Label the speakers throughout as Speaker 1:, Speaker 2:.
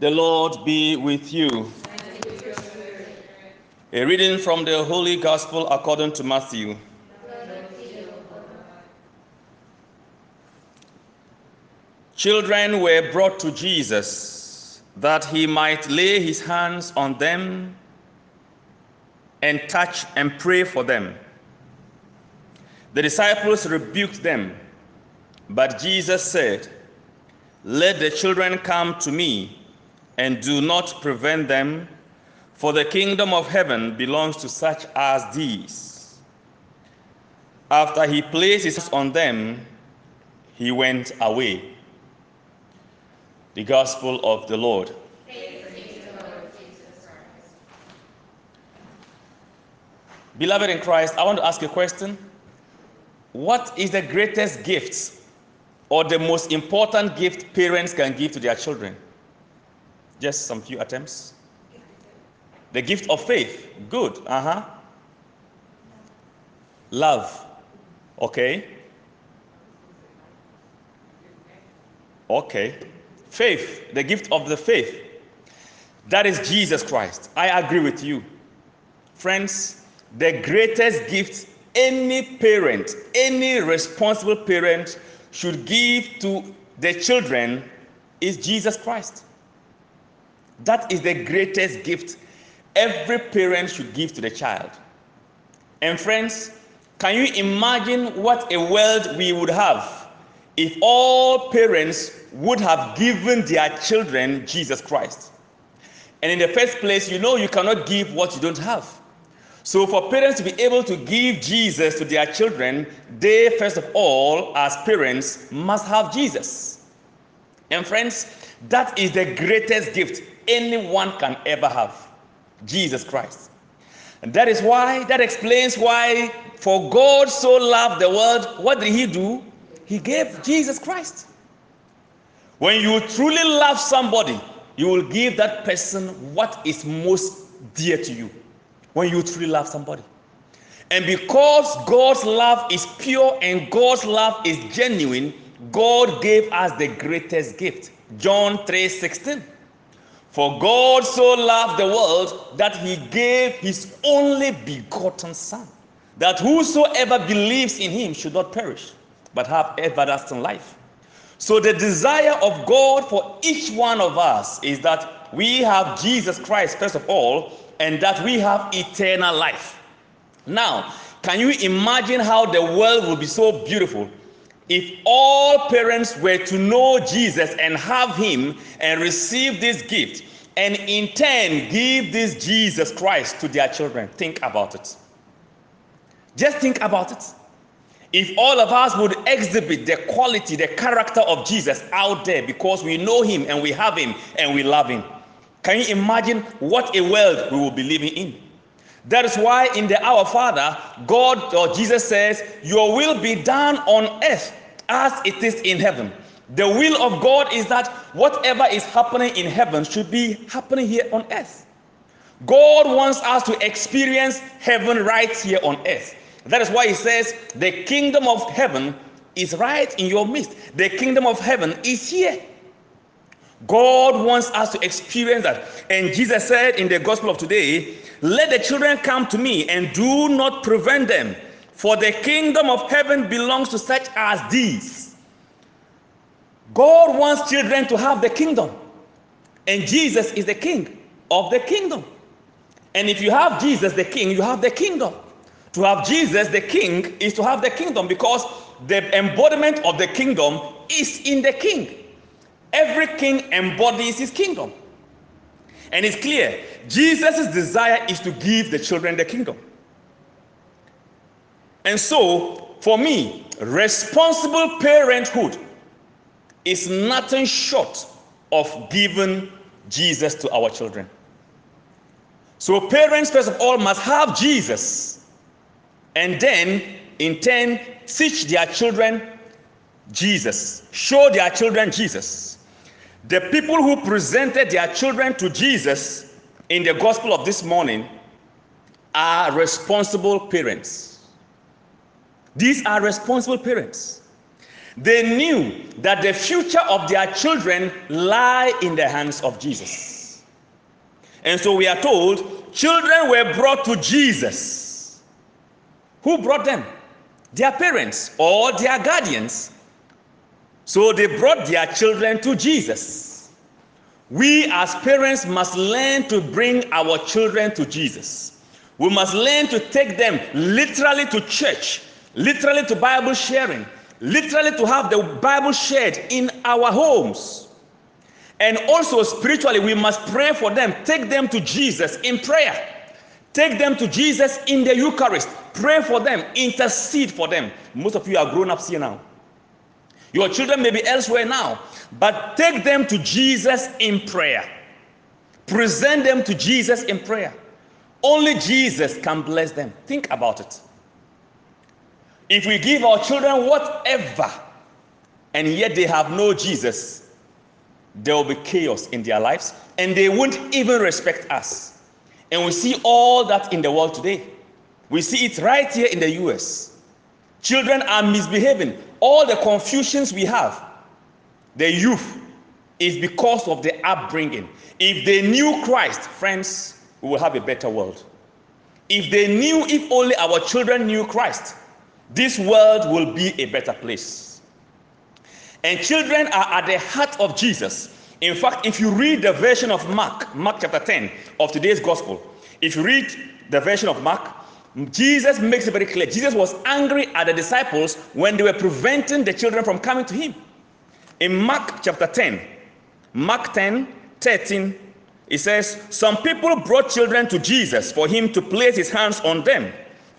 Speaker 1: The Lord be with you. A reading from the Holy Gospel according to Matthew. Children were brought to Jesus that he might lay his hands on them and touch and pray for them. The disciples rebuked them, but Jesus said, Let the children come to me and do not prevent them, for the kingdom of heaven belongs to such as these. After he placed his on them, he went away. The Gospel of the Lord. Beloved in Christ, I want to ask a question. What is the greatest gift or the most important gift parents can give to their children? Just some few attempts. The gift of faith. Good. Uh huh. Love. Okay. Okay. Faith. The gift of the faith. That is Jesus Christ. I agree with you. Friends, the greatest gift any parent, any responsible parent should give to the children is Jesus Christ. That is the greatest gift every parent should give to the child. And friends, can you imagine what a world we would have if all parents would have given their children Jesus Christ? And in the first place, you know you cannot give what you don't have. So, for parents to be able to give Jesus to their children, they first of all, as parents, must have Jesus. And friends, that is the greatest gift anyone can ever have Jesus Christ. And that is why, that explains why, for God so loved the world, what did He do? He gave Jesus Christ. When you truly love somebody, you will give that person what is most dear to you when you truly love somebody. And because God's love is pure and God's love is genuine, God gave us the greatest gift. John 3:16. For God so loved the world that he gave his only begotten son, that whosoever believes in him should not perish, but have everlasting life. So the desire of God for each one of us is that we have Jesus Christ first of all and that we have eternal life. Now, can you imagine how the world will be so beautiful if all parents were to know Jesus and have him and receive this gift and in turn give this Jesus Christ to their children? Think about it. Just think about it. If all of us would exhibit the quality, the character of Jesus out there because we know him and we have him and we love him can you imagine what a world we will be living in? That is why in the Our Father, God or Jesus says, Your will be done on earth as it is in heaven. The will of God is that whatever is happening in heaven should be happening here on earth. God wants us to experience heaven right here on earth. That is why He says, The kingdom of heaven is right in your midst. The kingdom of heaven is here. God wants us to experience that. And Jesus said in the gospel of today, Let the children come to me and do not prevent them, for the kingdom of heaven belongs to such as these. God wants children to have the kingdom, and Jesus is the king of the kingdom. And if you have Jesus the king, you have the kingdom. To have Jesus the king is to have the kingdom because the embodiment of the kingdom is in the king. Every king embodies his kingdom. And it's clear Jesus' desire is to give the children the kingdom. And so, for me, responsible parenthood is nothing short of giving Jesus to our children. So, parents, first of all, must have Jesus and then, in turn, teach their children Jesus, show their children Jesus. The people who presented their children to Jesus in the gospel of this morning are responsible parents. These are responsible parents. They knew that the future of their children lie in the hands of Jesus. And so we are told children were brought to Jesus. Who brought them? Their parents or their guardians. So they brought their children to Jesus. We as parents must learn to bring our children to Jesus. We must learn to take them literally to church, literally to Bible sharing, literally to have the Bible shared in our homes. And also spiritually, we must pray for them. Take them to Jesus in prayer. Take them to Jesus in the Eucharist. Pray for them. Intercede for them. Most of you are grown ups here now. Your children may be elsewhere now, but take them to Jesus in prayer. Present them to Jesus in prayer. Only Jesus can bless them. Think about it. If we give our children whatever and yet they have no Jesus, there will be chaos in their lives and they won't even respect us. And we see all that in the world today. We see it right here in the US. Children are misbehaving. All the confusions we have, the youth, is because of the upbringing. If they knew Christ, friends, we will have a better world. If they knew, if only our children knew Christ, this world will be a better place. And children are at the heart of Jesus. In fact, if you read the version of Mark, Mark chapter 10 of today's gospel, if you read the version of Mark, Jesus makes it very clear. Jesus was angry at the disciples when they were preventing the children from coming to him. In Mark chapter 10, Mark 10, 13, it says, Some people brought children to Jesus for him to place his hands on them.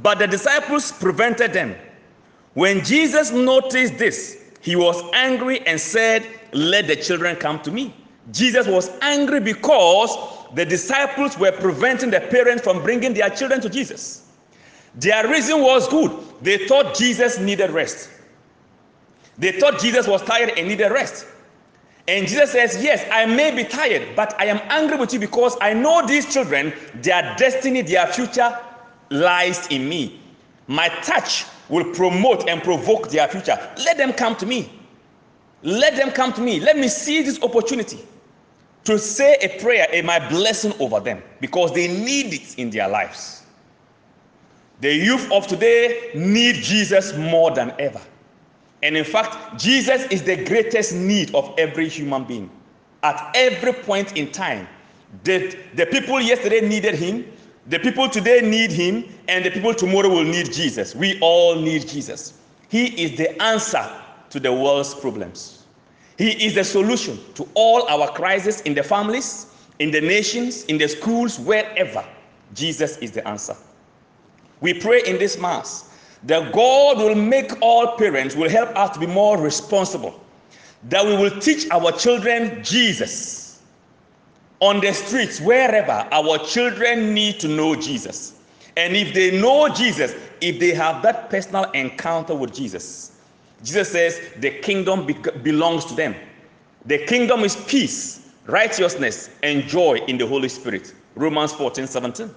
Speaker 1: But the disciples prevented them. When Jesus noticed this, he was angry and said, Let the children come to me. Jesus was angry because the disciples were preventing the parents from bringing their children to Jesus. Their reason was good. They thought Jesus needed rest. They thought Jesus was tired and needed rest. And Jesus says, Yes, I may be tired, but I am angry with you because I know these children, their destiny, their future lies in me. My touch will promote and provoke their future. Let them come to me. Let them come to me. Let me see this opportunity to say a prayer and my blessing over them because they need it in their lives. The youth of today need Jesus more than ever. And in fact, Jesus is the greatest need of every human being. At every point in time, the, the people yesterday needed him, the people today need him, and the people tomorrow will need Jesus. We all need Jesus. He is the answer to the world's problems. He is the solution to all our crises in the families, in the nations, in the schools, wherever. Jesus is the answer. We pray in this Mass that God will make all parents, will help us to be more responsible, that we will teach our children Jesus on the streets, wherever our children need to know Jesus. And if they know Jesus, if they have that personal encounter with Jesus, Jesus says the kingdom be- belongs to them. The kingdom is peace, righteousness, and joy in the Holy Spirit. Romans 14 17.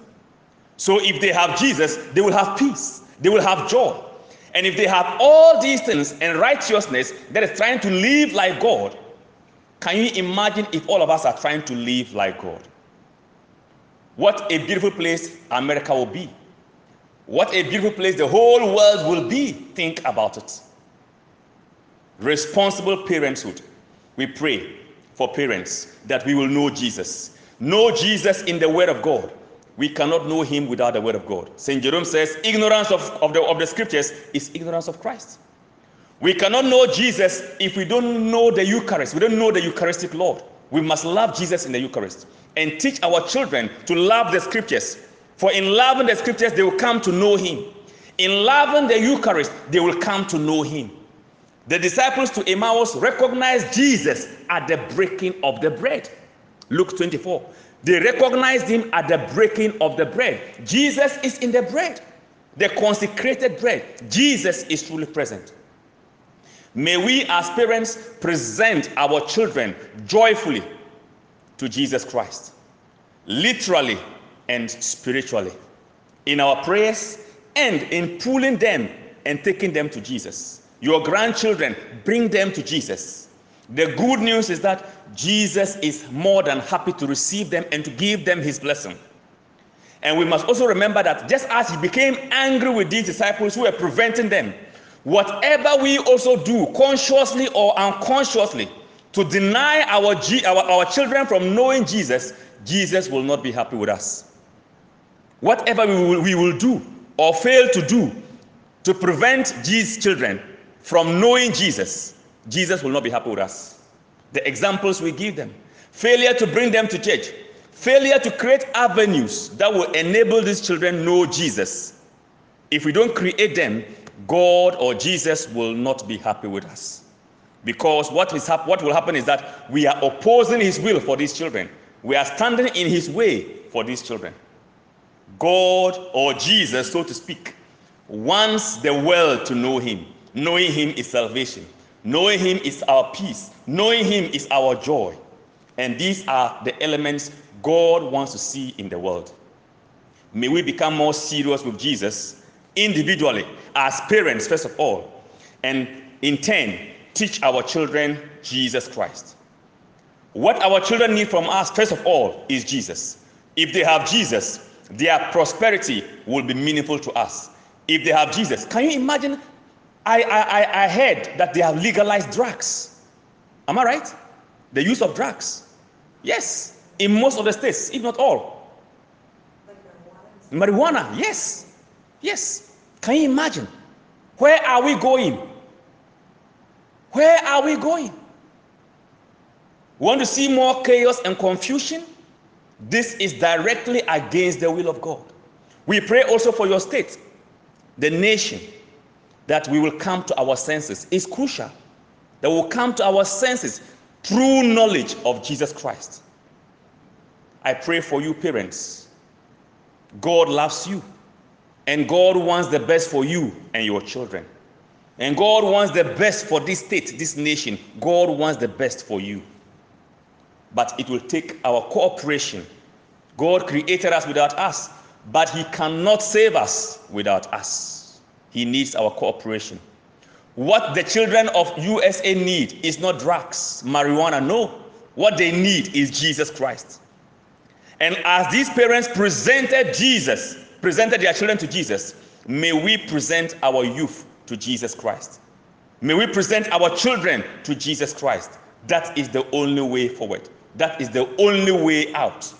Speaker 1: So if they have Jesus, they will have peace, they will have joy. And if they have all these things and righteousness that is trying to live like God, can you imagine if all of us are trying to live like God? What a beautiful place America will be. What a beautiful place the whole world will be. Think about it. Responsible parenthood. We pray for parents that we will know Jesus. Know Jesus in the Word of God. We cannot know Him without the Word of God. St. Jerome says, ignorance of, of, the, of the scriptures is ignorance of Christ. We cannot know Jesus if we don't know the Eucharist. We don't know the Eucharistic Lord. We must love Jesus in the Eucharist and teach our children to love the scriptures. For in loving the scriptures, they will come to know Him. In loving the Eucharist, they will come to know Him. The disciples to Emmaus recognized Jesus at the breaking of the bread. Luke 24. They recognized him at the breaking of the bread. Jesus is in the bread, the consecrated bread. Jesus is truly present. May we, as parents, present our children joyfully to Jesus Christ, literally and spiritually, in our prayers and in pulling them and taking them to Jesus. your grandchildren, bring them to Jesus. The good news is that Jesus is more than happy to receive them and to give them his blessing. And we must also remember that just as he became angry with these disciples who were preventing them, whatever we also do, consciously or unconsciously, to deny our, our, our children from knowing Jesus, Jesus will not be happy with us. Whatever we will, we will do or fail to do to prevent these children from knowing Jesus, Jesus will not be happy with us. The examples we give them, failure to bring them to church, failure to create avenues that will enable these children know Jesus. If we don't create them, God or Jesus will not be happy with us. Because what, is hap- what will happen is that we are opposing His will for these children. We are standing in His way for these children. God or Jesus, so to speak, wants the world to know Him. Knowing Him is salvation. Knowing Him is our peace. Knowing Him is our joy. And these are the elements God wants to see in the world. May we become more serious with Jesus individually, as parents, first of all, and in turn, teach our children Jesus Christ. What our children need from us, first of all, is Jesus. If they have Jesus, their prosperity will be meaningful to us. If they have Jesus, can you imagine? I, I, I heard that they have legalized drugs. Am I right? The use of drugs. Yes, in most of the states, if not all. marijuana. yes. Yes. Can you imagine? Where are we going? Where are we going? We want to see more chaos and confusion? This is directly against the will of God. We pray also for your state, the nation, that we will come to our senses. It's crucial that we will come to our senses through knowledge of Jesus Christ. I pray for you, parents. God loves you, and God wants the best for you and your children. And God wants the best for this state, this nation. God wants the best for you. But it will take our cooperation. God created us without us, but He cannot save us without us. He needs our cooperation. What the children of USA need is not drugs, marijuana. No. What they need is Jesus Christ. And as these parents presented Jesus, presented their children to Jesus, may we present our youth to Jesus Christ. May we present our children to Jesus Christ. That is the only way forward. That is the only way out.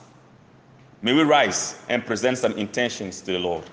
Speaker 1: May we rise and present some intentions to the Lord.